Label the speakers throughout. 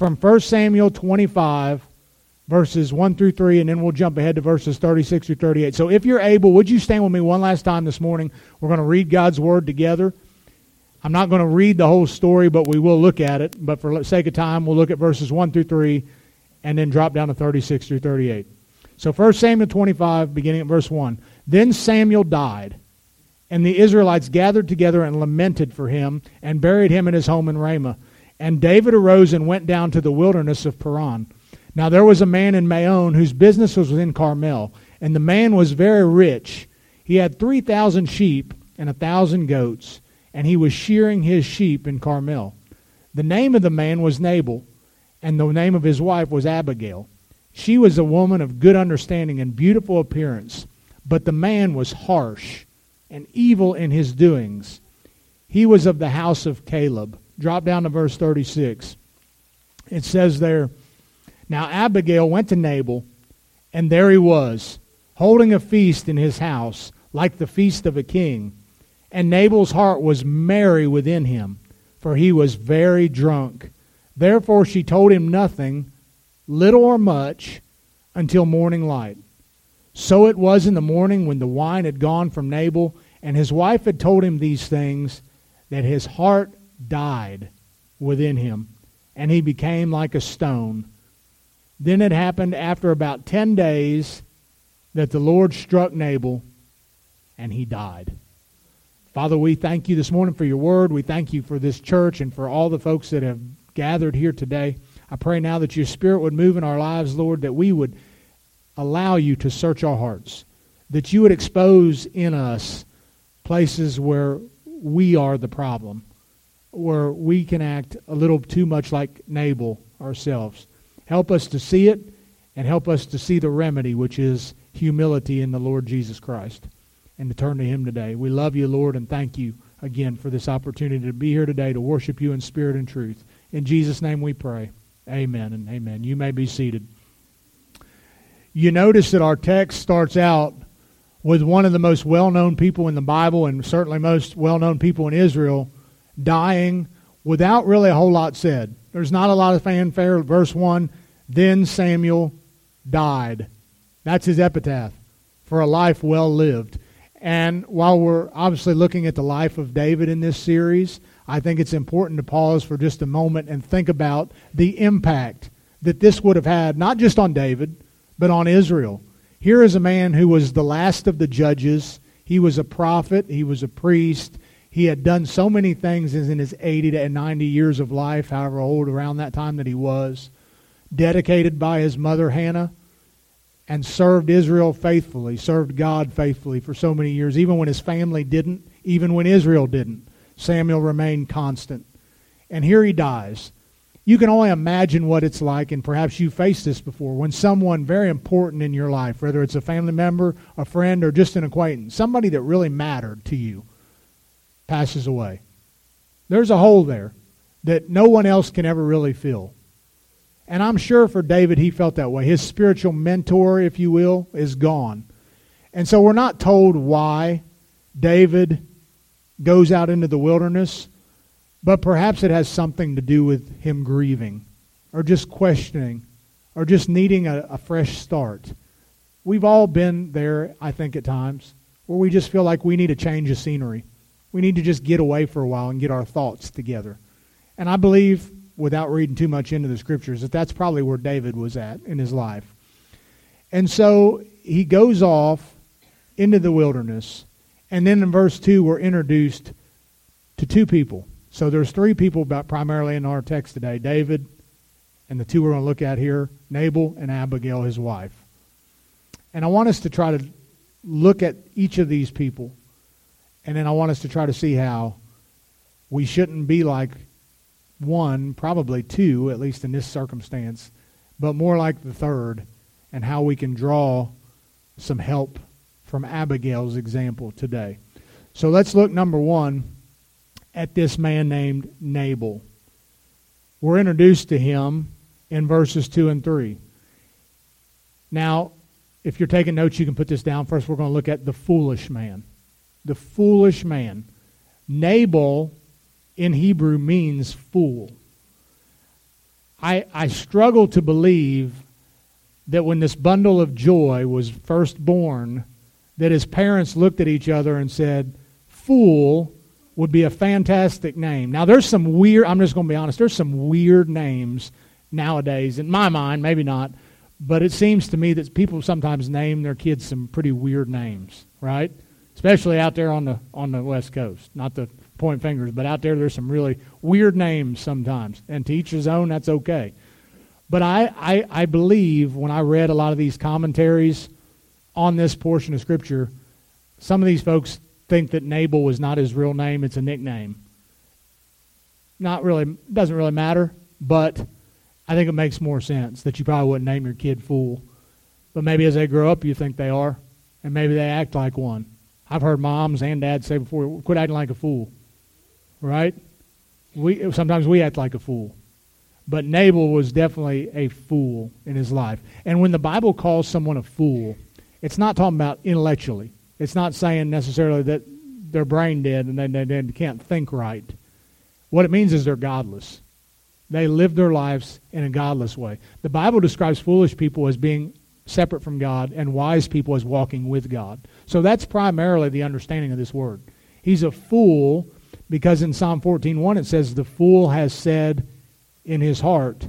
Speaker 1: from 1 Samuel 25, verses 1 through 3, and then we'll jump ahead to verses 36 through 38. So if you're able, would you stand with me one last time this morning? We're going to read God's Word together. I'm not going to read the whole story, but we will look at it. But for the sake of time, we'll look at verses 1 through 3 and then drop down to 36 through 38. So 1 Samuel 25, beginning at verse 1. Then Samuel died, and the Israelites gathered together and lamented for him, and buried him in his home in Ramah. And David arose and went down to the wilderness of Paran. Now there was a man in Maon whose business was in Carmel, and the man was very rich. He had 3,000 sheep and a 1,000 goats, and he was shearing his sheep in Carmel. The name of the man was Nabal and the name of his wife was Abigail. She was a woman of good understanding and beautiful appearance, but the man was harsh and evil in his doings. He was of the house of Caleb. Drop down to verse 36. It says there, Now Abigail went to Nabal, and there he was, holding a feast in his house, like the feast of a king. And Nabal's heart was merry within him, for he was very drunk. Therefore she told him nothing, little or much, until morning light. So it was in the morning when the wine had gone from Nabal, and his wife had told him these things, that his heart died within him, and he became like a stone. Then it happened after about ten days that the Lord struck Nabal, and he died. Father, we thank you this morning for your word. We thank you for this church and for all the folks that have gathered here today. I pray now that your Spirit would move in our lives, Lord, that we would allow you to search our hearts, that you would expose in us places where we are the problem, where we can act a little too much like Nabal ourselves. Help us to see it and help us to see the remedy, which is humility in the Lord Jesus Christ, and to turn to Him today. We love you, Lord, and thank you again for this opportunity to be here today to worship you in spirit and truth. In Jesus' name we pray. Amen and amen. You may be seated. You notice that our text starts out with one of the most well known people in the Bible and certainly most well known people in Israel dying without really a whole lot said. There's not a lot of fanfare. Verse 1 Then Samuel died. That's his epitaph for a life well lived. And while we're obviously looking at the life of David in this series, I think it's important to pause for just a moment and think about the impact that this would have had, not just on David, but on Israel. Here is a man who was the last of the judges. He was a prophet, he was a priest. He had done so many things in his 80 to 90 years of life, however old around that time that he was, dedicated by his mother Hannah, and served Israel faithfully, served God faithfully for so many years, even when his family didn't, even when Israel didn't. Samuel remained constant. And here he dies. You can only imagine what it's like, and perhaps you faced this before, when someone very important in your life, whether it's a family member, a friend, or just an acquaintance, somebody that really mattered to you, passes away. There's a hole there that no one else can ever really fill. And I'm sure for David, he felt that way. His spiritual mentor, if you will, is gone. And so we're not told why David goes out into the wilderness, but perhaps it has something to do with him grieving or just questioning or just needing a, a fresh start. We've all been there, I think, at times where we just feel like we need a change of scenery. We need to just get away for a while and get our thoughts together. And I believe, without reading too much into the scriptures, that that's probably where David was at in his life. And so he goes off into the wilderness and then in verse 2, we're introduced to two people. So there's three people about primarily in our text today David, and the two we're going to look at here Nabal and Abigail, his wife. And I want us to try to look at each of these people, and then I want us to try to see how we shouldn't be like one, probably two, at least in this circumstance, but more like the third, and how we can draw some help from Abigail's example today. So let's look, number one, at this man named Nabal. We're introduced to him in verses 2 and 3. Now, if you're taking notes, you can put this down. First, we're going to look at the foolish man. The foolish man. Nabal in Hebrew means fool. I, I struggle to believe that when this bundle of joy was first born, that his parents looked at each other and said, Fool would be a fantastic name. Now, there's some weird, I'm just going to be honest, there's some weird names nowadays, in my mind, maybe not, but it seems to me that people sometimes name their kids some pretty weird names, right? Especially out there on the on the West Coast. Not to point fingers, but out there there's some really weird names sometimes. And to each his own, that's okay. But I, I, I believe when I read a lot of these commentaries on this portion of Scripture, some of these folks think that Nabal was not his real name, it's a nickname. Not really, doesn't really matter, but I think it makes more sense that you probably wouldn't name your kid Fool. But maybe as they grow up, you think they are, and maybe they act like one. I've heard moms and dads say before, quit acting like a fool. Right? We, sometimes we act like a fool. But Nabal was definitely a fool in his life. And when the Bible calls someone a fool, it's not talking about intellectually. It's not saying necessarily that they're brain dead and they, they, they can't think right. What it means is they're godless. They live their lives in a godless way. The Bible describes foolish people as being separate from God and wise people as walking with God. So that's primarily the understanding of this word. He's a fool because in Psalm 14:1 it says the fool has said in his heart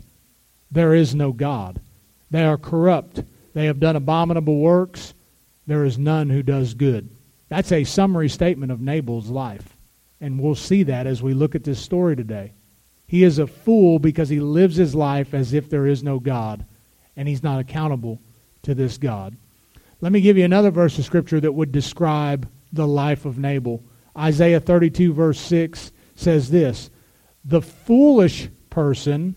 Speaker 1: there is no God. They are corrupt. They have done abominable works. There is none who does good. That's a summary statement of Nabal's life. And we'll see that as we look at this story today. He is a fool because he lives his life as if there is no God, and he's not accountable to this God. Let me give you another verse of Scripture that would describe the life of Nabal. Isaiah 32, verse 6 says this The foolish person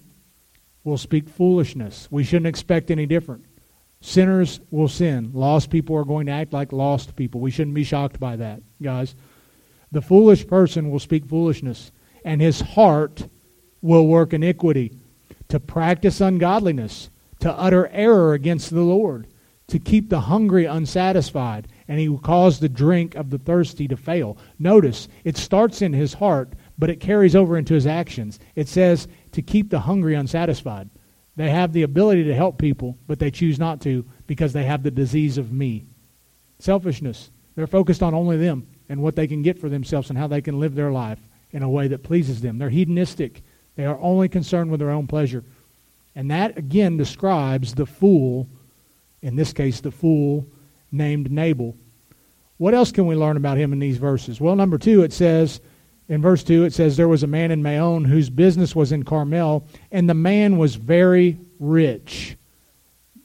Speaker 1: will speak foolishness. We shouldn't expect any different. Sinners will sin. Lost people are going to act like lost people. We shouldn't be shocked by that, guys. The foolish person will speak foolishness, and his heart will work iniquity, to practice ungodliness, to utter error against the Lord, to keep the hungry unsatisfied, and he will cause the drink of the thirsty to fail. Notice, it starts in his heart, but it carries over into his actions. It says to keep the hungry unsatisfied. They have the ability to help people, but they choose not to because they have the disease of me. Selfishness. They're focused on only them and what they can get for themselves and how they can live their life in a way that pleases them. They're hedonistic. They are only concerned with their own pleasure. And that, again, describes the fool, in this case, the fool named Nabal. What else can we learn about him in these verses? Well, number two, it says, in verse 2, it says, There was a man in Maon whose business was in Carmel, and the man was very rich.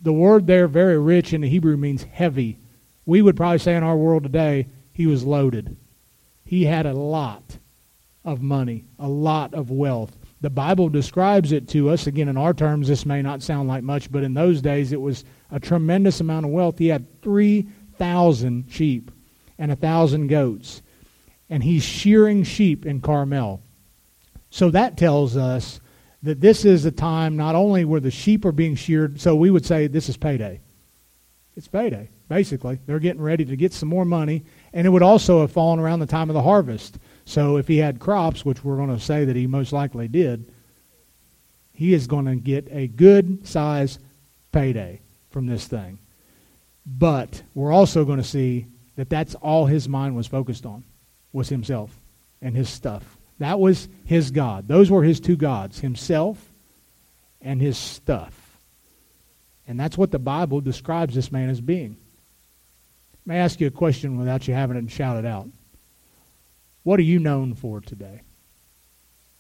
Speaker 1: The word there, very rich, in the Hebrew means heavy. We would probably say in our world today, he was loaded. He had a lot of money, a lot of wealth. The Bible describes it to us. Again, in our terms, this may not sound like much, but in those days, it was a tremendous amount of wealth. He had 3,000 sheep and 1,000 goats, and he's shearing sheep in Carmel. So that tells us that this is a time not only where the sheep are being sheared, so we would say this is payday. It's payday, basically. They're getting ready to get some more money, and it would also have fallen around the time of the harvest. So if he had crops, which we're going to say that he most likely did, he is going to get a good size payday from this thing. But we're also going to see that that's all his mind was focused on was himself and his stuff. That was his God. Those were his two gods, himself and his stuff. And that's what the Bible describes this man as being. May I ask you a question without you having it shouted out? What are you known for today?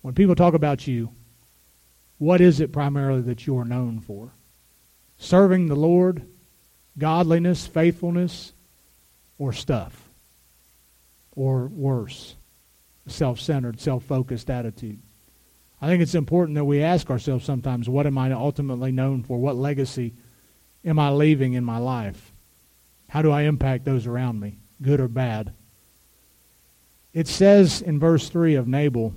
Speaker 1: When people talk about you, what is it primarily that you are known for? Serving the Lord, godliness, faithfulness, or stuff? Or worse, self centered, self focused attitude? I think it's important that we ask ourselves sometimes what am I ultimately known for? What legacy am I leaving in my life? How do I impact those around me, good or bad? It says in verse 3 of Nabal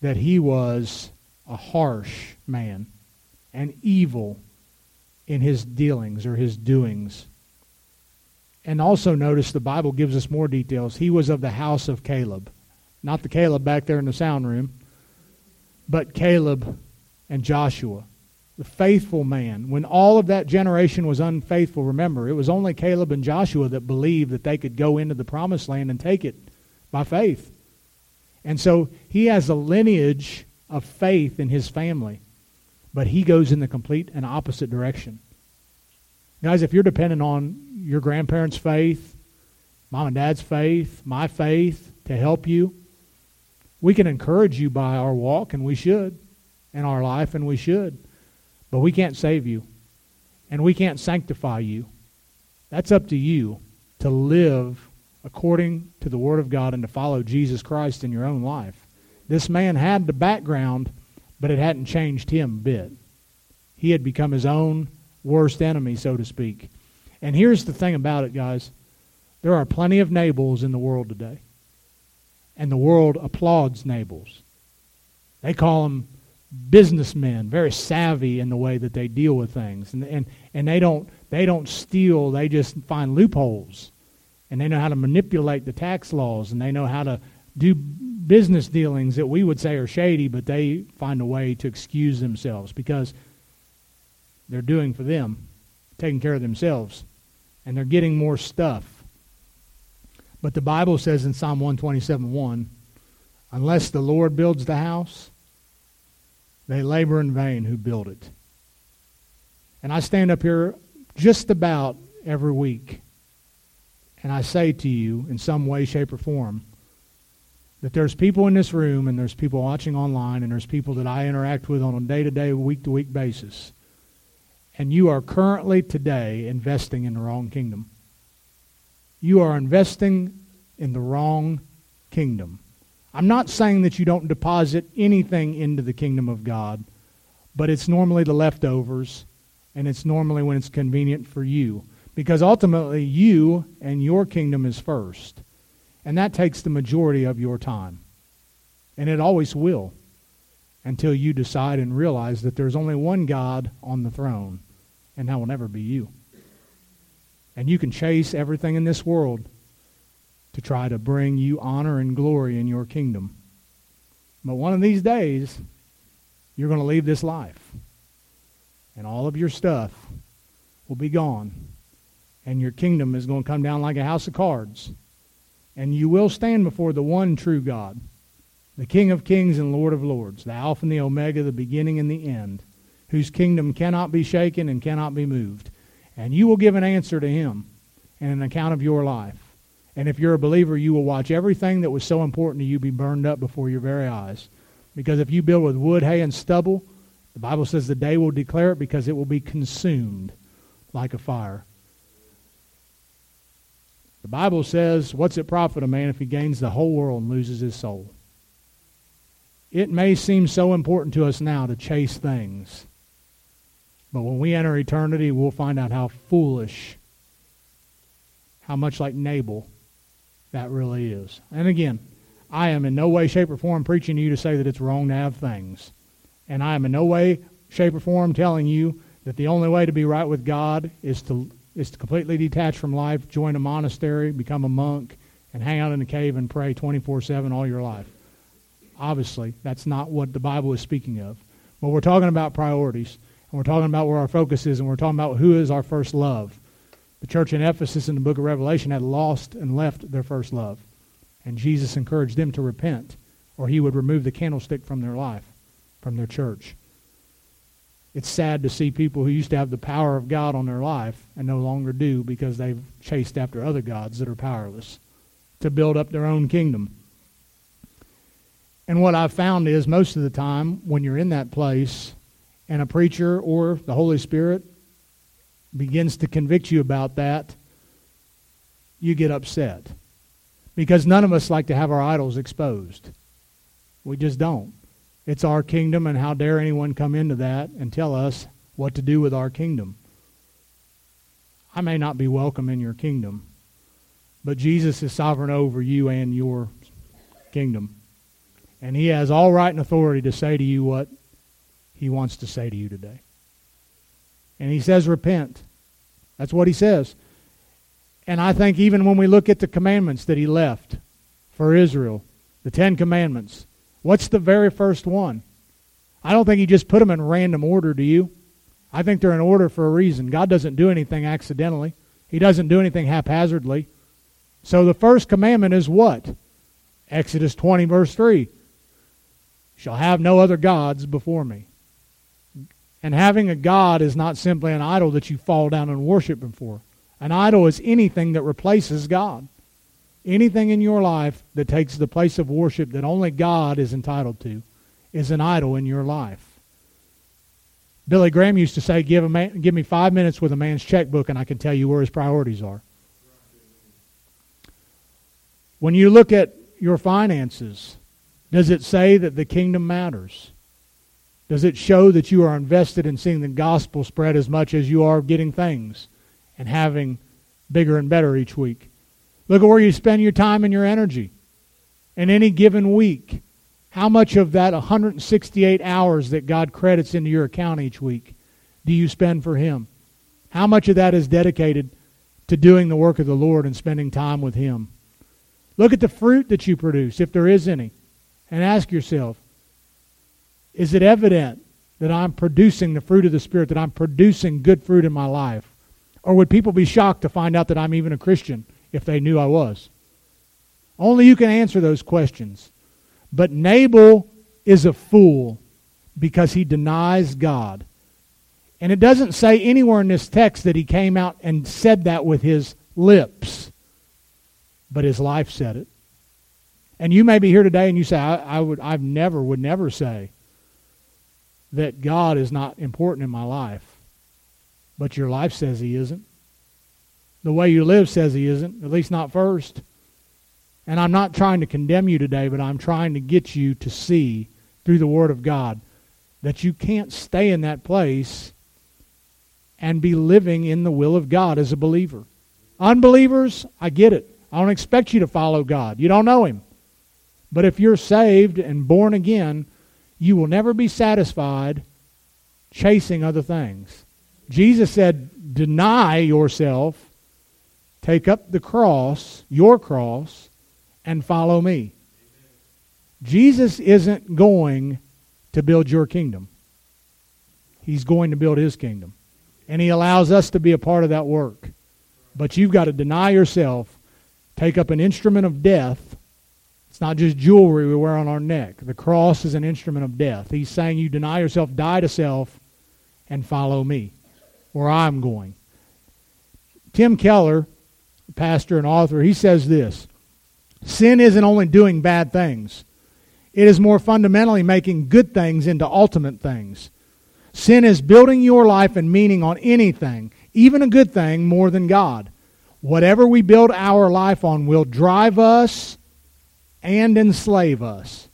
Speaker 1: that he was a harsh man and evil in his dealings or his doings. And also notice the Bible gives us more details. He was of the house of Caleb. Not the Caleb back there in the sound room, but Caleb and Joshua, the faithful man. When all of that generation was unfaithful, remember, it was only Caleb and Joshua that believed that they could go into the promised land and take it by faith. And so he has a lineage of faith in his family, but he goes in the complete and opposite direction. Guys, if you're dependent on your grandparents' faith, mom and dad's faith, my faith to help you, we can encourage you by our walk, and we should, in our life, and we should. But we can't save you, and we can't sanctify you. That's up to you to live according to the Word of God and to follow Jesus Christ in your own life. This man had the background, but it hadn't changed him a bit. He had become his own worst enemy, so to speak. And here's the thing about it, guys. There are plenty of Nabals in the world today. And the world applauds Nabals. They call them businessmen, very savvy in the way that they deal with things. And, and, and they, don't, they don't steal, they just find loopholes. And they know how to manipulate the tax laws, and they know how to do business dealings that we would say are shady, but they find a way to excuse themselves because they're doing for them, taking care of themselves, and they're getting more stuff. But the Bible says in Psalm 127 1, unless the Lord builds the house, they labor in vain who build it. And I stand up here just about every week, and I say to you in some way, shape, or form, that there's people in this room and there's people watching online and there's people that I interact with on a day to day, week to week basis. And you are currently today investing in the wrong kingdom. You are investing in the wrong kingdom. I'm not saying that you don't deposit anything into the kingdom of God, but it's normally the leftovers, and it's normally when it's convenient for you. Because ultimately, you and your kingdom is first. And that takes the majority of your time. And it always will until you decide and realize that there's only one God on the throne, and that will never be you. And you can chase everything in this world to try to bring you honor and glory in your kingdom. But one of these days, you're going to leave this life. And all of your stuff will be gone. And your kingdom is going to come down like a house of cards and you will stand before the one true God, the King of kings and Lord of lords, the Alpha and the Omega, the beginning and the end, whose kingdom cannot be shaken and cannot be moved. And you will give an answer to him and an account of your life. And if you're a believer, you will watch everything that was so important to you be burned up before your very eyes. Because if you build with wood, hay, and stubble, the Bible says the day will declare it because it will be consumed like a fire. The Bible says, What's it profit a man if he gains the whole world and loses his soul? It may seem so important to us now to chase things, but when we enter eternity, we'll find out how foolish, how much like Nabal that really is. And again, I am in no way, shape, or form preaching to you to say that it's wrong to have things. And I am in no way, shape, or form telling you that the only way to be right with God is to is to completely detach from life, join a monastery, become a monk, and hang out in a cave and pray 24 7 all your life. Obviously, that's not what the Bible is speaking of. But we're talking about priorities, and we're talking about where our focus is, and we're talking about who is our first love. The church in Ephesus in the book of Revelation had lost and left their first love. And Jesus encouraged them to repent, or he would remove the candlestick from their life, from their church. It's sad to see people who used to have the power of God on their life and no longer do because they've chased after other gods that are powerless to build up their own kingdom. And what I've found is most of the time when you're in that place and a preacher or the Holy Spirit begins to convict you about that, you get upset. Because none of us like to have our idols exposed. We just don't. It's our kingdom, and how dare anyone come into that and tell us what to do with our kingdom? I may not be welcome in your kingdom, but Jesus is sovereign over you and your kingdom. And he has all right and authority to say to you what he wants to say to you today. And he says, repent. That's what he says. And I think even when we look at the commandments that he left for Israel, the Ten Commandments, What's the very first one? I don't think he just put them in random order, do you? I think they're in order for a reason. God doesn't do anything accidentally. He doesn't do anything haphazardly. So the first commandment is what? Exodus 20, verse 3. Shall have no other gods before me. And having a God is not simply an idol that you fall down and worship before. An idol is anything that replaces God. Anything in your life that takes the place of worship that only God is entitled to is an idol in your life. Billy Graham used to say, give, a man, give me five minutes with a man's checkbook and I can tell you where his priorities are. When you look at your finances, does it say that the kingdom matters? Does it show that you are invested in seeing the gospel spread as much as you are getting things and having bigger and better each week? Look at where you spend your time and your energy in any given week. How much of that 168 hours that God credits into your account each week do you spend for Him? How much of that is dedicated to doing the work of the Lord and spending time with Him? Look at the fruit that you produce, if there is any, and ask yourself is it evident that I'm producing the fruit of the Spirit, that I'm producing good fruit in my life? Or would people be shocked to find out that I'm even a Christian if they knew I was? Only you can answer those questions. But Nabal is a fool because he denies God. And it doesn't say anywhere in this text that he came out and said that with his lips, but his life said it. And you may be here today and you say, I, I would I've never would never say that God is not important in my life. But your life says he isn't. The way you live says he isn't, at least not first. And I'm not trying to condemn you today, but I'm trying to get you to see through the Word of God that you can't stay in that place and be living in the will of God as a believer. Unbelievers, I get it. I don't expect you to follow God. You don't know Him. But if you're saved and born again, you will never be satisfied chasing other things. Jesus said, Deny yourself, take up the cross, your cross, and follow me. Jesus isn't going to build your kingdom. He's going to build his kingdom. And he allows us to be a part of that work. But you've got to deny yourself, take up an instrument of death. It's not just jewelry we wear on our neck. The cross is an instrument of death. He's saying you deny yourself, die to self, and follow me, where I'm going. Tim Keller, pastor and author, he says this Sin isn't only doing bad things, it is more fundamentally making good things into ultimate things. Sin is building your life and meaning on anything, even a good thing, more than God. Whatever we build our life on will drive us and enslave us.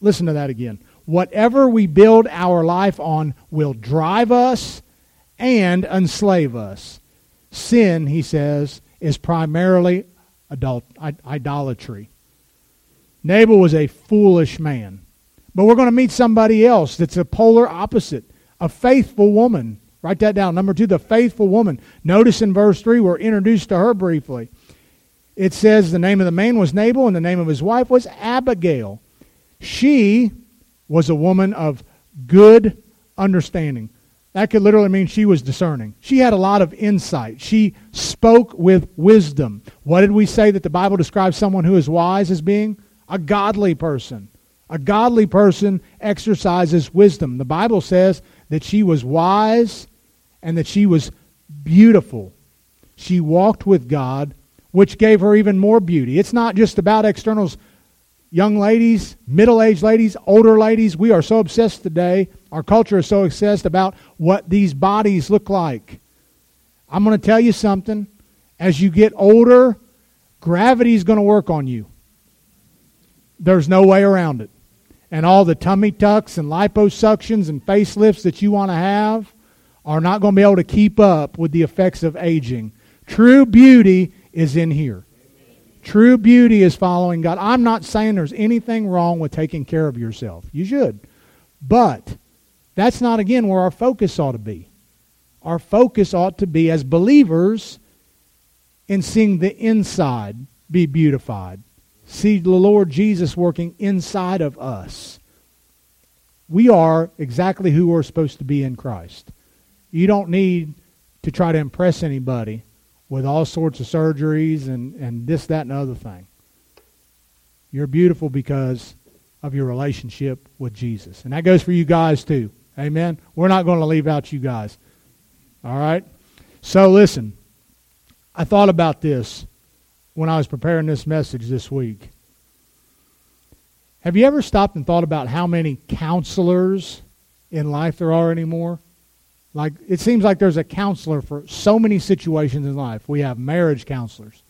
Speaker 1: Listen to that again. Whatever we build our life on will drive us and enslave us. Sin, he says, is primarily adult, idolatry. Nabal was a foolish man. But we're going to meet somebody else that's a polar opposite, a faithful woman. Write that down. Number two, the faithful woman. Notice in verse 3, we're introduced to her briefly. It says the name of the man was Nabal and the name of his wife was Abigail. She was a woman of good understanding. That could literally mean she was discerning. She had a lot of insight. She spoke with wisdom. What did we say that the Bible describes someone who is wise as being? A godly person. A godly person exercises wisdom. The Bible says that she was wise and that she was beautiful. She walked with God, which gave her even more beauty. It's not just about externals young ladies, middle aged ladies, older ladies, we are so obsessed today. Our culture is so obsessed about what these bodies look like. I'm going to tell you something. As you get older, gravity is going to work on you. There's no way around it. And all the tummy tucks and liposuctions and facelifts that you want to have are not going to be able to keep up with the effects of aging. True beauty is in here. True beauty is following God. I'm not saying there's anything wrong with taking care of yourself. You should. But that's not, again, where our focus ought to be. Our focus ought to be, as believers, in seeing the inside be beautified. See the Lord Jesus working inside of us. We are exactly who we're supposed to be in Christ. You don't need to try to impress anybody with all sorts of surgeries and, and this, that, and other thing. You're beautiful because of your relationship with Jesus. And that goes for you guys too. Amen. We're not going to leave out you guys. All right? So listen, I thought about this when I was preparing this message this week. Have you ever stopped and thought about how many counselors in life there are anymore? Like it seems like there's a counselor for so many situations in life. We have marriage counselors.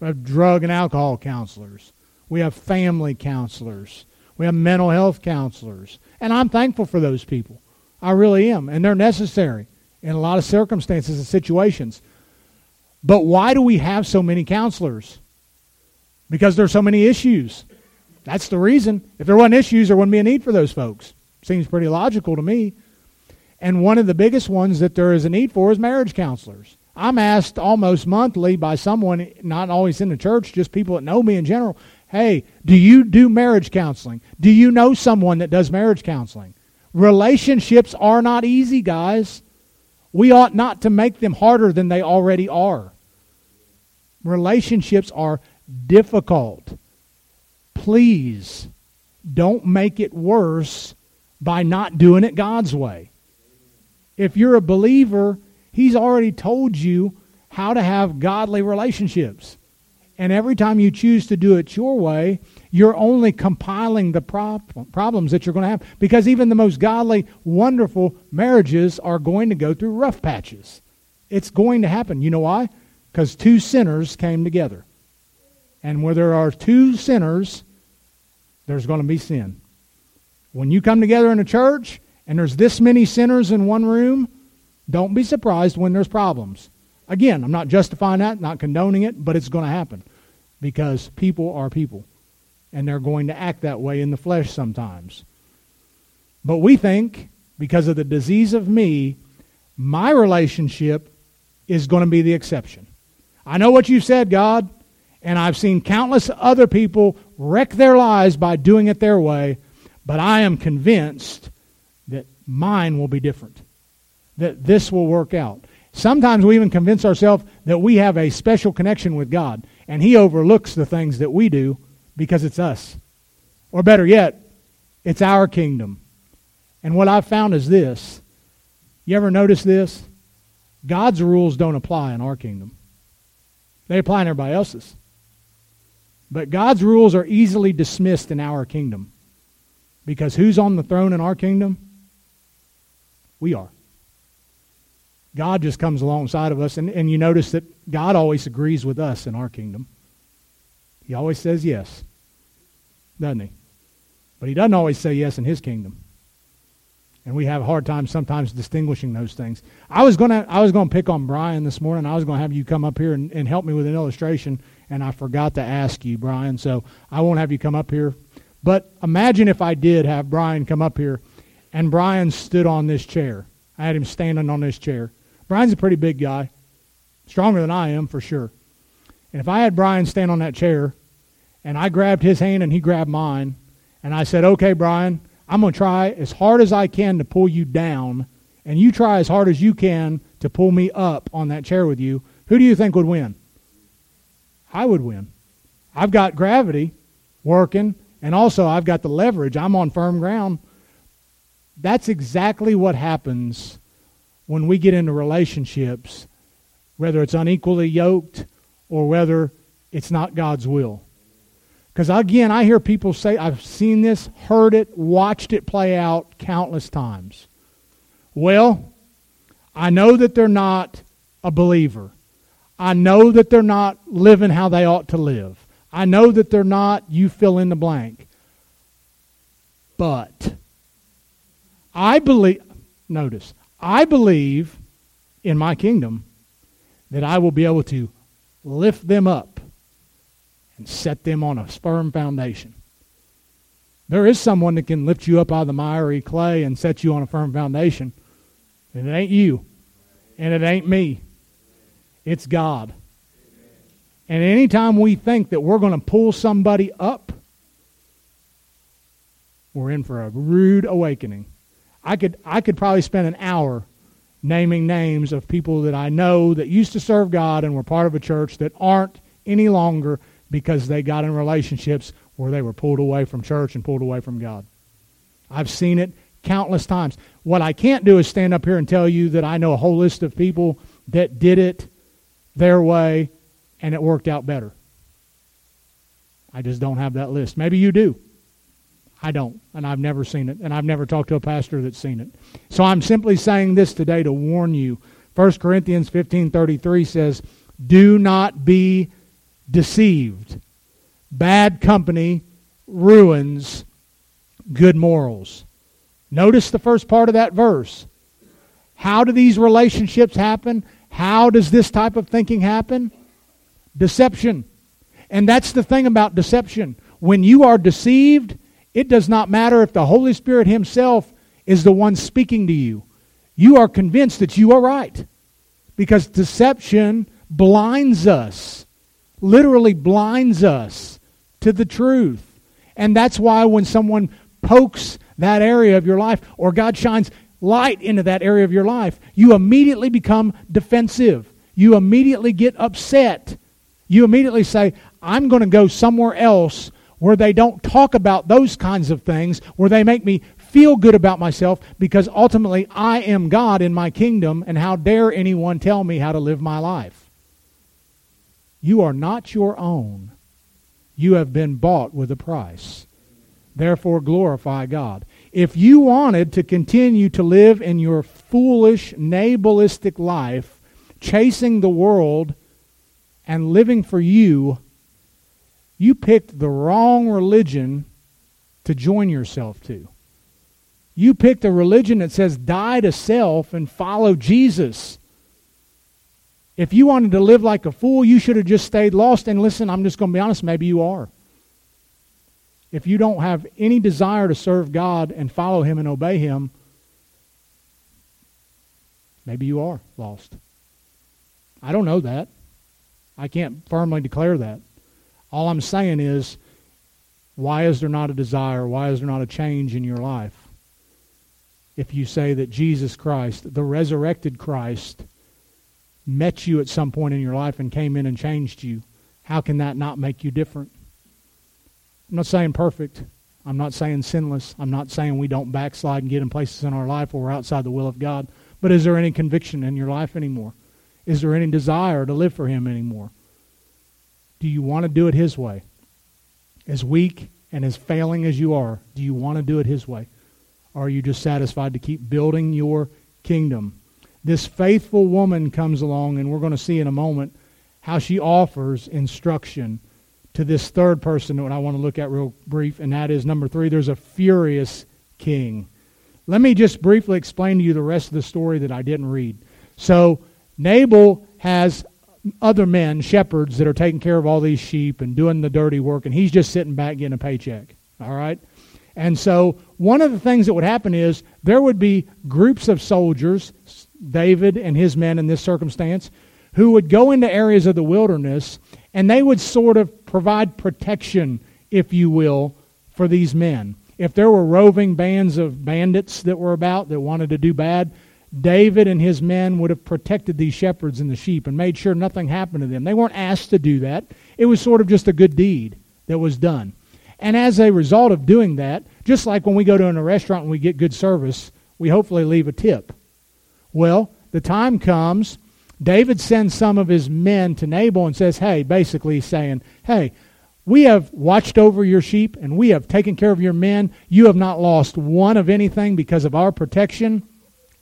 Speaker 1: We have drug and alcohol counselors. We have family counselors. We have mental health counselors. And I'm thankful for those people. I really am. And they're necessary in a lot of circumstances and situations. But why do we have so many counselors? Because there's so many issues. That's the reason. If there weren't issues, there wouldn't be a need for those folks. Seems pretty logical to me. And one of the biggest ones that there is a need for is marriage counselors. I'm asked almost monthly by someone, not always in the church, just people that know me in general, hey, do you do marriage counseling? Do you know someone that does marriage counseling? Relationships are not easy, guys. We ought not to make them harder than they already are. Relationships are difficult please don't make it worse by not doing it God's way. If you're a believer, He's already told you how to have godly relationships. And every time you choose to do it your way, you're only compiling the prob- problems that you're going to have. Because even the most godly, wonderful marriages are going to go through rough patches. It's going to happen. You know why? Because two sinners came together. And where there are two sinners, there's going to be sin. When you come together in a church and there's this many sinners in one room, don't be surprised when there's problems. Again, I'm not justifying that, not condoning it, but it's going to happen because people are people and they're going to act that way in the flesh sometimes. But we think because of the disease of me, my relationship is going to be the exception. I know what you've said, God, and I've seen countless other people wreck their lives by doing it their way, but I am convinced mine will be different, that this will work out. Sometimes we even convince ourselves that we have a special connection with God, and He overlooks the things that we do because it's us. Or better yet, it's our kingdom. And what I've found is this you ever notice this? God's rules don't apply in our kingdom, they apply in everybody else's. But God's rules are easily dismissed in our kingdom. Because who's on the throne in our kingdom? We are. God just comes alongside of us, and, and you notice that God always agrees with us in our kingdom. He always says yes, doesn't he? But he doesn't always say yes in his kingdom. And we have a hard time sometimes distinguishing those things. I was gonna I was gonna pick on Brian this morning. I was gonna have you come up here and, and help me with an illustration and I forgot to ask you, Brian, so I won't have you come up here. But imagine if I did have Brian come up here and Brian stood on this chair. I had him standing on this chair. Brian's a pretty big guy, stronger than I am for sure. And if I had Brian stand on that chair and I grabbed his hand and he grabbed mine and I said, okay, Brian, I'm going to try as hard as I can to pull you down and you try as hard as you can to pull me up on that chair with you, who do you think would win? I would win. I've got gravity working, and also I've got the leverage. I'm on firm ground. That's exactly what happens when we get into relationships, whether it's unequally yoked or whether it's not God's will. Because again, I hear people say, I've seen this, heard it, watched it play out countless times. Well, I know that they're not a believer. I know that they're not living how they ought to live. I know that they're not, you fill in the blank. But I believe, notice, I believe in my kingdom that I will be able to lift them up and set them on a firm foundation. There is someone that can lift you up out of the miry clay and set you on a firm foundation. And it ain't you. And it ain't me. It's God. And anytime we think that we're going to pull somebody up, we're in for a rude awakening. I could, I could probably spend an hour naming names of people that I know that used to serve God and were part of a church that aren't any longer because they got in relationships where they were pulled away from church and pulled away from God. I've seen it countless times. What I can't do is stand up here and tell you that I know a whole list of people that did it their way and it worked out better. I just don't have that list. Maybe you do. I don't, and I've never seen it, and I've never talked to a pastor that's seen it. So I'm simply saying this today to warn you. 1 Corinthians 15:33 says, "Do not be deceived. Bad company ruins good morals." Notice the first part of that verse. How do these relationships happen? How does this type of thinking happen? Deception. And that's the thing about deception. When you are deceived, it does not matter if the Holy Spirit Himself is the one speaking to you. You are convinced that you are right. Because deception blinds us, literally blinds us to the truth. And that's why when someone pokes that area of your life or God shines light into that area of your life, you immediately become defensive. You immediately get upset. You immediately say, I'm going to go somewhere else where they don't talk about those kinds of things, where they make me feel good about myself because ultimately I am God in my kingdom, and how dare anyone tell me how to live my life? You are not your own. You have been bought with a price. Therefore, glorify God. If you wanted to continue to live in your foolish, nabalistic life, chasing the world and living for you, you picked the wrong religion to join yourself to. You picked a religion that says die to self and follow Jesus. If you wanted to live like a fool, you should have just stayed lost. And listen, I'm just going to be honest, maybe you are. If you don't have any desire to serve God and follow Him and obey Him, maybe you are lost. I don't know that. I can't firmly declare that. All I'm saying is, why is there not a desire? Why is there not a change in your life? If you say that Jesus Christ, the resurrected Christ, met you at some point in your life and came in and changed you, how can that not make you different? I'm not saying perfect. I'm not saying sinless. I'm not saying we don't backslide and get in places in our life where we're outside the will of God. But is there any conviction in your life anymore? Is there any desire to live for Him anymore? Do you want to do it His way? As weak and as failing as you are, do you want to do it His way? Or are you just satisfied to keep building your kingdom? This faithful woman comes along, and we're going to see in a moment how she offers instruction to this third person that I want to look at real brief, and that is number three there's a furious king. Let me just briefly explain to you the rest of the story that I didn't read. So, Nabal has other men, shepherds, that are taking care of all these sheep and doing the dirty work, and he's just sitting back getting a paycheck. All right? And so, one of the things that would happen is there would be groups of soldiers, David and his men in this circumstance, who would go into areas of the wilderness and they would sort of provide protection, if you will, for these men. If there were roving bands of bandits that were about that wanted to do bad, David and his men would have protected these shepherds and the sheep and made sure nothing happened to them. They weren't asked to do that. It was sort of just a good deed that was done. And as a result of doing that, just like when we go to a restaurant and we get good service, we hopefully leave a tip. Well, the time comes, David sends some of his men to Nabal and says, Hey, basically saying, Hey, we have watched over your sheep and we have taken care of your men. You have not lost one of anything because of our protection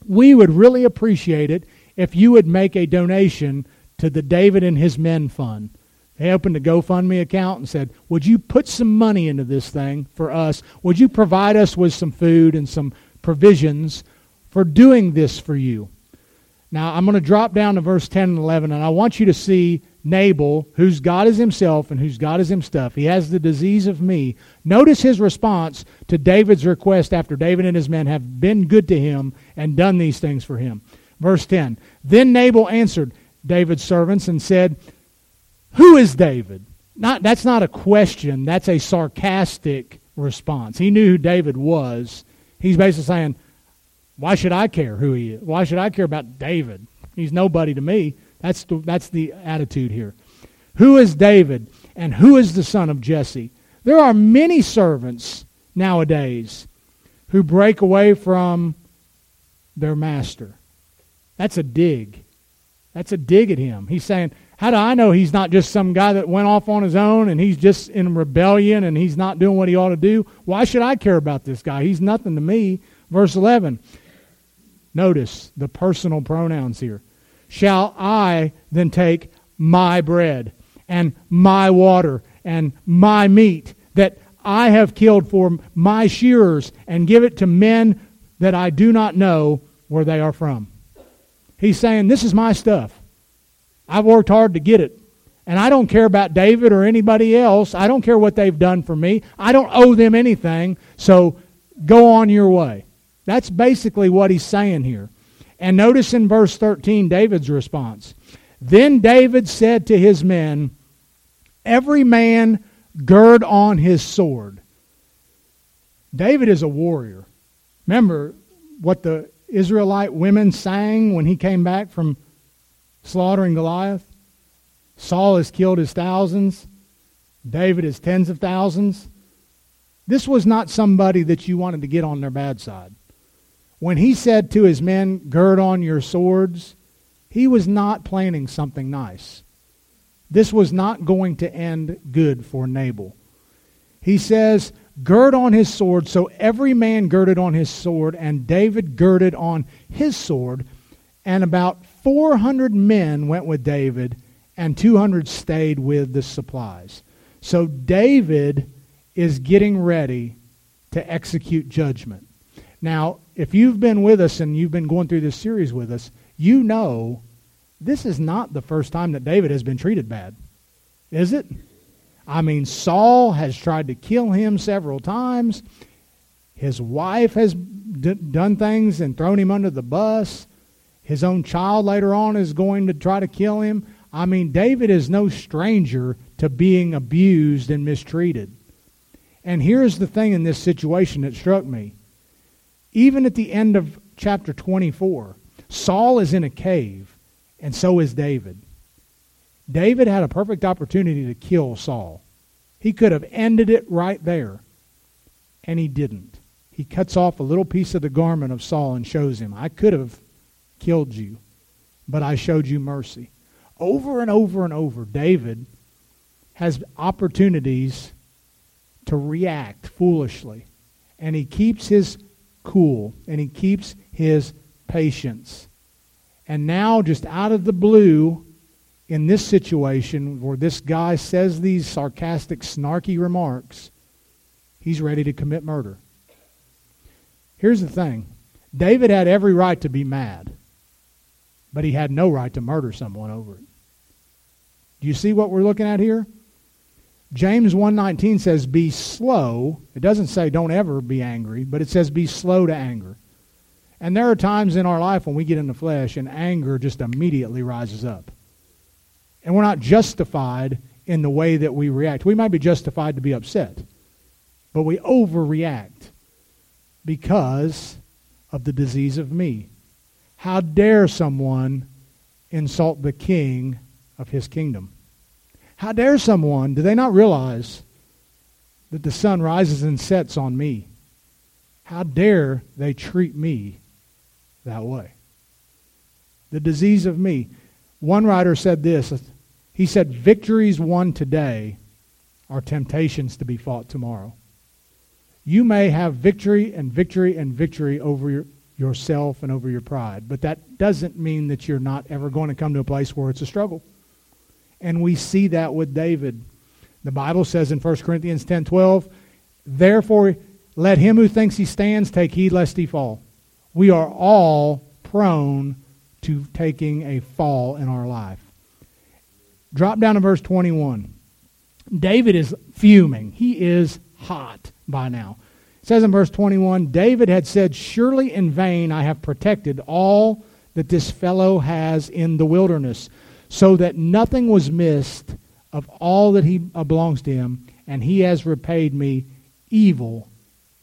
Speaker 1: we would really appreciate it if you would make a donation to the David and His Men Fund. They opened a GoFundMe account and said, Would you put some money into this thing for us? Would you provide us with some food and some provisions for doing this for you? Now, I'm going to drop down to verse 10 and 11, and I want you to see Nabal, whose God is himself and whose God is himself. He has the disease of me. Notice his response to David's request after David and his men have been good to him and done these things for him. Verse 10 Then Nabal answered David's servants and said, Who is David? Not, that's not a question, that's a sarcastic response. He knew who David was. He's basically saying, Why should I care who he is? Why should I care about David? He's nobody to me. That's the, that's the attitude here. Who is David and who is the son of Jesse? There are many servants nowadays who break away from their master. That's a dig. That's a dig at him. He's saying, How do I know he's not just some guy that went off on his own and he's just in rebellion and he's not doing what he ought to do? Why should I care about this guy? He's nothing to me. Verse 11. Notice the personal pronouns here. Shall I then take my bread and my water and my meat that I have killed for my shearers and give it to men that I do not know where they are from. He's saying, This is my stuff. I've worked hard to get it. And I don't care about David or anybody else. I don't care what they've done for me. I don't owe them anything. So go on your way. That's basically what he's saying here. And notice in verse 13 David's response. Then David said to his men, Every man gird on his sword. David is a warrior. Remember what the Israelite women sang when he came back from slaughtering Goliath? Saul has killed his thousands, David his tens of thousands. This was not somebody that you wanted to get on their bad side. When he said to his men, Gird on your swords, he was not planning something nice. This was not going to end good for Nabal. He says, Gird on his sword. So every man girded on his sword, and David girded on his sword. And about 400 men went with David, and 200 stayed with the supplies. So David is getting ready to execute judgment. Now, if you've been with us and you've been going through this series with us, you know this is not the first time that David has been treated bad, is it? I mean, Saul has tried to kill him several times. His wife has d- done things and thrown him under the bus. His own child later on is going to try to kill him. I mean, David is no stranger to being abused and mistreated. And here's the thing in this situation that struck me. Even at the end of chapter 24, Saul is in a cave and so is David. David had a perfect opportunity to kill Saul. He could have ended it right there, and he didn't. He cuts off a little piece of the garment of Saul and shows him, I could have killed you, but I showed you mercy. Over and over and over, David has opportunities to react foolishly, and he keeps his cool and he keeps his patience. And now, just out of the blue, in this situation where this guy says these sarcastic, snarky remarks, he's ready to commit murder. Here's the thing David had every right to be mad, but he had no right to murder someone over it. Do you see what we're looking at here? James 1:19 says be slow. It doesn't say don't ever be angry, but it says be slow to anger. And there are times in our life when we get in the flesh and anger just immediately rises up. And we're not justified in the way that we react. We might be justified to be upset, but we overreact because of the disease of me. How dare someone insult the king of his kingdom? How dare someone, do they not realize that the sun rises and sets on me? How dare they treat me that way. The disease of me. One writer said this. He said, Victories won today are temptations to be fought tomorrow. You may have victory and victory and victory over your, yourself and over your pride, but that doesn't mean that you're not ever going to come to a place where it's a struggle. And we see that with David. The Bible says in 1 Corinthians 10 12, Therefore, let him who thinks he stands take heed lest he fall we are all prone to taking a fall in our life. Drop down to verse 21. David is fuming. He is hot by now. It says in verse 21 David had said, Surely in vain I have protected all that this fellow has in the wilderness, so that nothing was missed of all that he uh, belongs to him, and he has repaid me evil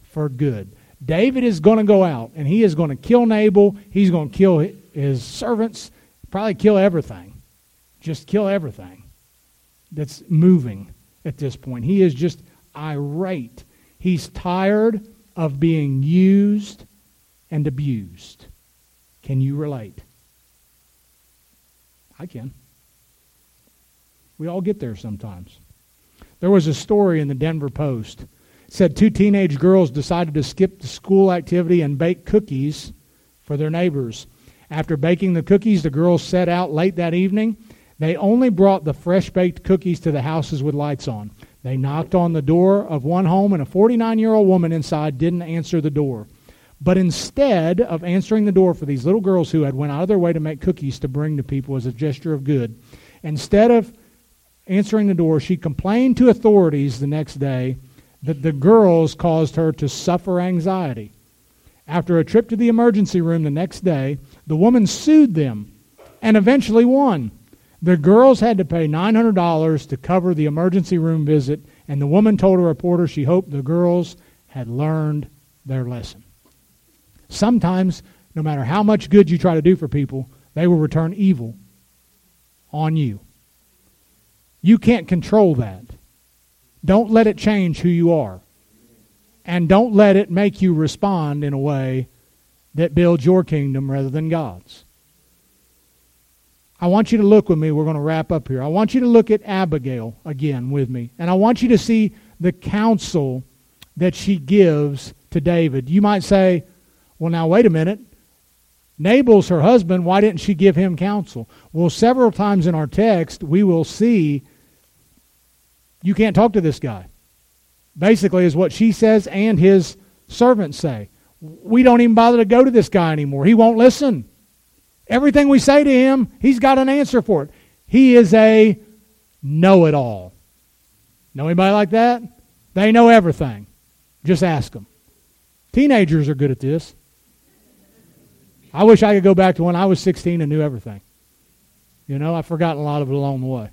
Speaker 1: for good. David is going to go out and he is going to kill Nabal. He's going to kill his servants, probably kill everything. Just kill everything that's moving at this point. He is just irate. He's tired of being used and abused. Can you relate? I can. We all get there sometimes. There was a story in the Denver Post. It said two teenage girls decided to skip the school activity and bake cookies for their neighbors. After baking the cookies, the girls set out late that evening. They only brought the fresh baked cookies to the houses with lights on. They knocked on the door of one home, and a 49 year old woman inside didn't answer the door. But instead of answering the door for these little girls who had went out of their way to make cookies to bring to people as a gesture of good, instead of answering the door, she complained to authorities the next day that the girls caused her to suffer anxiety. After a trip to the emergency room the next day, the woman sued them and eventually won. The girls had to pay $900 to cover the emergency room visit, and the woman told a reporter she hoped the girls had learned their lesson. Sometimes, no matter how much good you try to do for people, they will return evil on you. You can't control that. Don't let it change who you are. And don't let it make you respond in a way that builds your kingdom rather than God's. I want you to look with me. We're going to wrap up here. I want you to look at Abigail again with me. And I want you to see the counsel that she gives to David. You might say, well, now, wait a minute. Nabal's her husband. Why didn't she give him counsel? Well, several times in our text, we will see you can't talk to this guy. Basically, is what she says and his servants say. We don't even bother to go to this guy anymore. He won't listen. Everything we say to him, he's got an answer for it. He is a know it all. Know anybody like that? They know everything. Just ask them. Teenagers are good at this. I wish I could go back to when I was 16 and knew everything. You know, I've forgotten a lot of it along the way.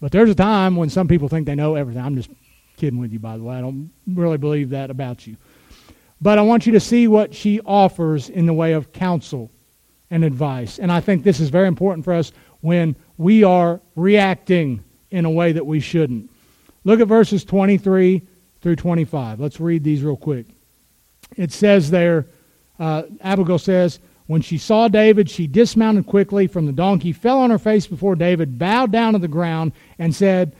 Speaker 1: But there's a time when some people think they know everything. I'm just kidding with you, by the way. I don't really believe that about you. But I want you to see what she offers in the way of counsel and advice. And I think this is very important for us when we are reacting in a way that we shouldn't. Look at verses 23 through 25. Let's read these real quick. It says there, uh, Abigail says, when she saw David, she dismounted quickly from the donkey, fell on her face before David, bowed down to the ground, and said,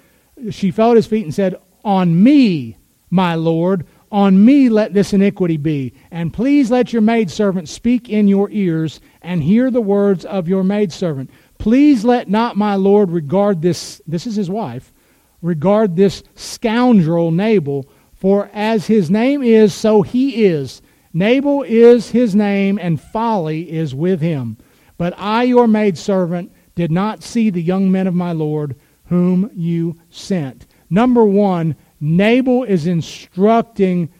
Speaker 1: She fell at his feet and said, On me, my Lord, on me let this iniquity be. And please let your maidservant speak in your ears and hear the words of your maidservant. Please let not my Lord regard this, this is his wife, regard this scoundrel Nabal, for as his name is, so he is Nabal is his name, and folly is with him. But I, your maidservant, did not see the young men of my Lord whom you sent. Number one, Nabal is instructing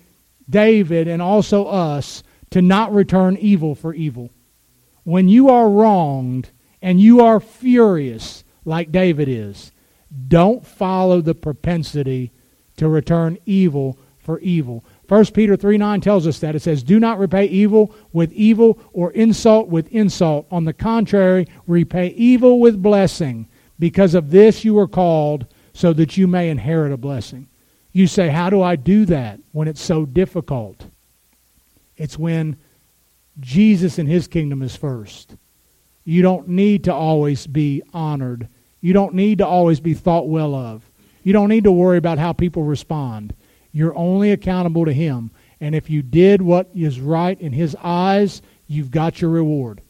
Speaker 1: David and also us to not return evil for evil. When you are wronged and you are furious, like David is, don't follow the propensity to return evil for evil. 1 Peter 3 9 tells us that. It says, Do not repay evil with evil or insult with insult. On the contrary, repay evil with blessing. Because of this you were called, so that you may inherit a blessing. You say, How do I do that when it's so difficult? It's when Jesus and his kingdom is first. You don't need to always be honored. You don't need to always be thought well of. You don't need to worry about how people respond. You're only accountable to Him. And if you did what is right in His eyes, you've got your reward.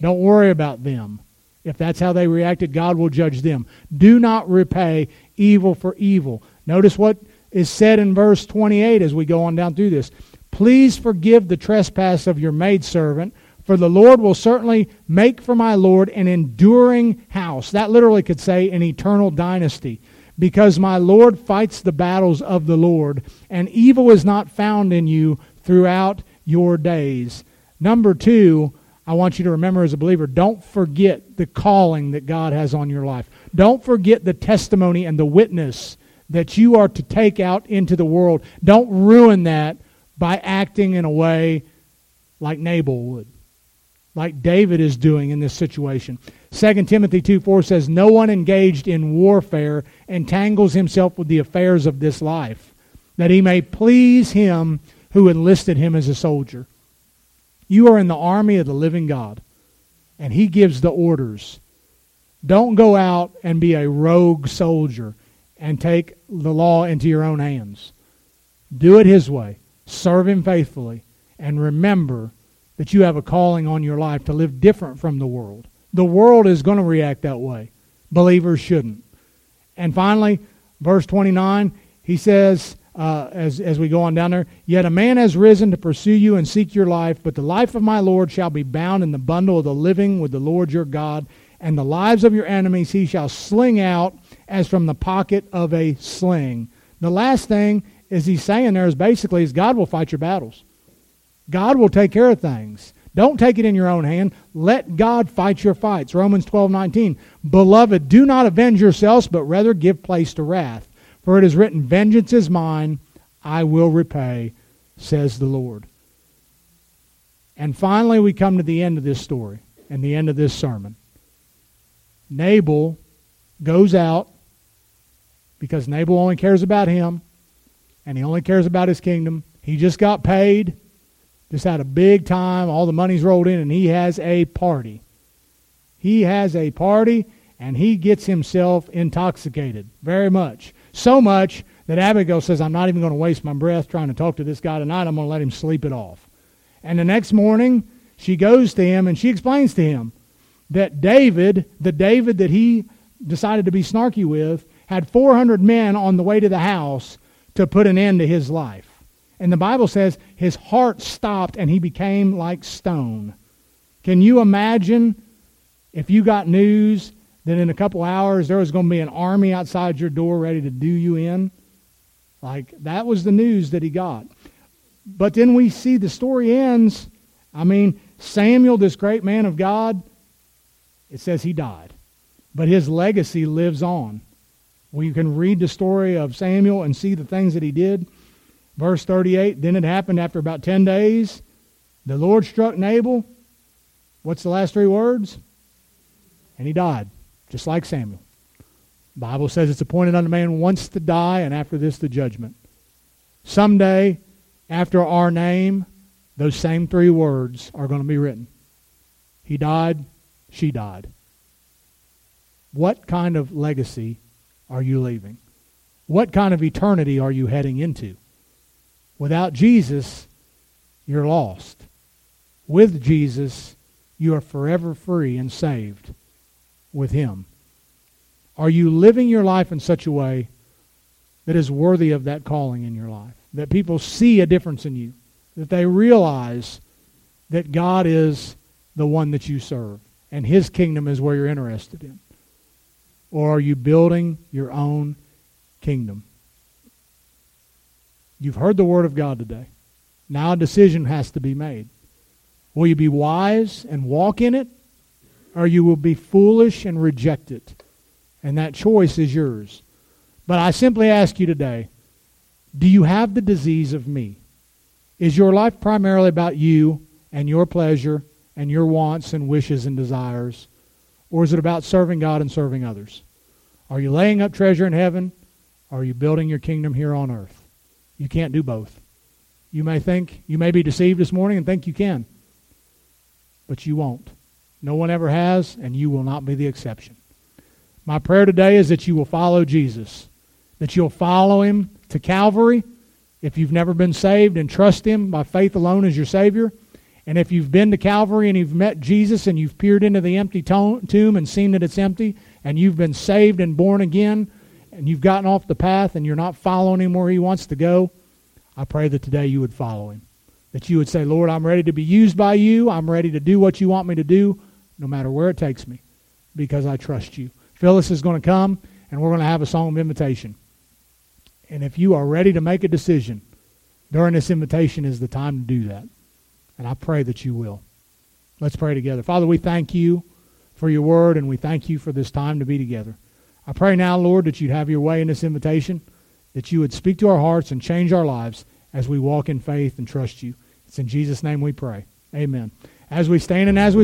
Speaker 1: Don't worry about them. If that's how they reacted, God will judge them. Do not repay evil for evil. Notice what is said in verse 28 as we go on down through this. Please forgive the trespass of your maidservant, for the Lord will certainly make for my Lord an enduring house. That literally could say an eternal dynasty because my Lord fights the battles of the Lord, and evil is not found in you throughout your days. Number two, I want you to remember as a believer, don't forget the calling that God has on your life. Don't forget the testimony and the witness that you are to take out into the world. Don't ruin that by acting in a way like Nabal would, like David is doing in this situation. 2 Timothy 2 4 says, No one engaged in warfare entangles himself with the affairs of this life, that he may please him who enlisted him as a soldier. You are in the army of the living God, and he gives the orders. Don't go out and be a rogue soldier and take the law into your own hands. Do it his way. Serve him faithfully. And remember that you have a calling on your life to live different from the world. The world is going to react that way. Believers shouldn't. And finally, verse 29, he says, uh, as, as we go on down there, Yet a man has risen to pursue you and seek your life, but the life of my Lord shall be bound in the bundle of the living with the Lord your God, and the lives of your enemies he shall sling out as from the pocket of a sling. The last thing is he's saying there is basically is God will fight your battles. God will take care of things. Don't take it in your own hand. Let God fight your fights. Romans 12, 19. Beloved, do not avenge yourselves, but rather give place to wrath. For it is written, Vengeance is mine, I will repay, says the Lord. And finally, we come to the end of this story and the end of this sermon. Nabal goes out because Nabal only cares about him and he only cares about his kingdom. He just got paid, just had a big time, all the money's rolled in, and he has a party. He has a party and he gets himself intoxicated very much. So much that Abigail says, I'm not even going to waste my breath trying to talk to this guy tonight. I'm going to let him sleep it off. And the next morning, she goes to him and she explains to him that David, the David that he decided to be snarky with, had 400 men on the way to the house to put an end to his life. And the Bible says his heart stopped and he became like stone. Can you imagine if you got news that in a couple hours there was going to be an army outside your door ready to do you in? Like, that was the news that he got. But then we see the story ends. I mean, Samuel, this great man of God, it says he died. But his legacy lives on. We can read the story of Samuel and see the things that he did. Verse 38 Then it happened after about 10 days, the Lord struck Nabal. What's the last three words? And he died, just like Samuel. The Bible says it's appointed unto man once to die, and after this, the judgment. Someday, after our name, those same three words are going to be written. He died, she died. What kind of legacy are you leaving? What kind of eternity are you heading into? Without Jesus, you're lost. With Jesus, you are forever free and saved with Him. Are you living your life in such a way that is worthy of that calling in your life? That people see a difference in you? That they realize that God is the one that you serve and His kingdom is where you're interested in? Or are you building your own kingdom? You've heard the word of God today. Now a decision has to be made. Will you be wise and walk in it? Or you will be foolish and reject it? And that choice is yours. But I simply ask you today do you have the disease of me? Is your life primarily about you and your pleasure and your wants and wishes and desires? Or is it about serving God and serving others? Are you laying up treasure in heaven? Are you building your kingdom here on earth? You can't do both. You may think, you may be deceived this morning and think you can, but you won't. No one ever has, and you will not be the exception. My prayer today is that you will follow Jesus, that you'll follow him to Calvary if you've never been saved and trust him by faith alone as your Savior and if you've been to Calvary and you've met Jesus and you've peered into the empty tomb and seen that it's empty, and you've been saved and born again, and you've gotten off the path and you're not following him where he wants to go, I pray that today you would follow him. That you would say, Lord, I'm ready to be used by you. I'm ready to do what you want me to do, no matter where it takes me, because I trust you. Phyllis is going to come, and we're going to have a song of invitation. And if you are ready to make a decision during this invitation, is the time to do that. And I pray that you will. Let's pray together. Father, we thank you for your word, and we thank you for this time to be together. I pray now, Lord, that you'd have your way in this invitation. that you would speak to our hearts and change our lives as we walk in faith and trust you. It's in Jesus' name we pray. Amen. As we stand and as we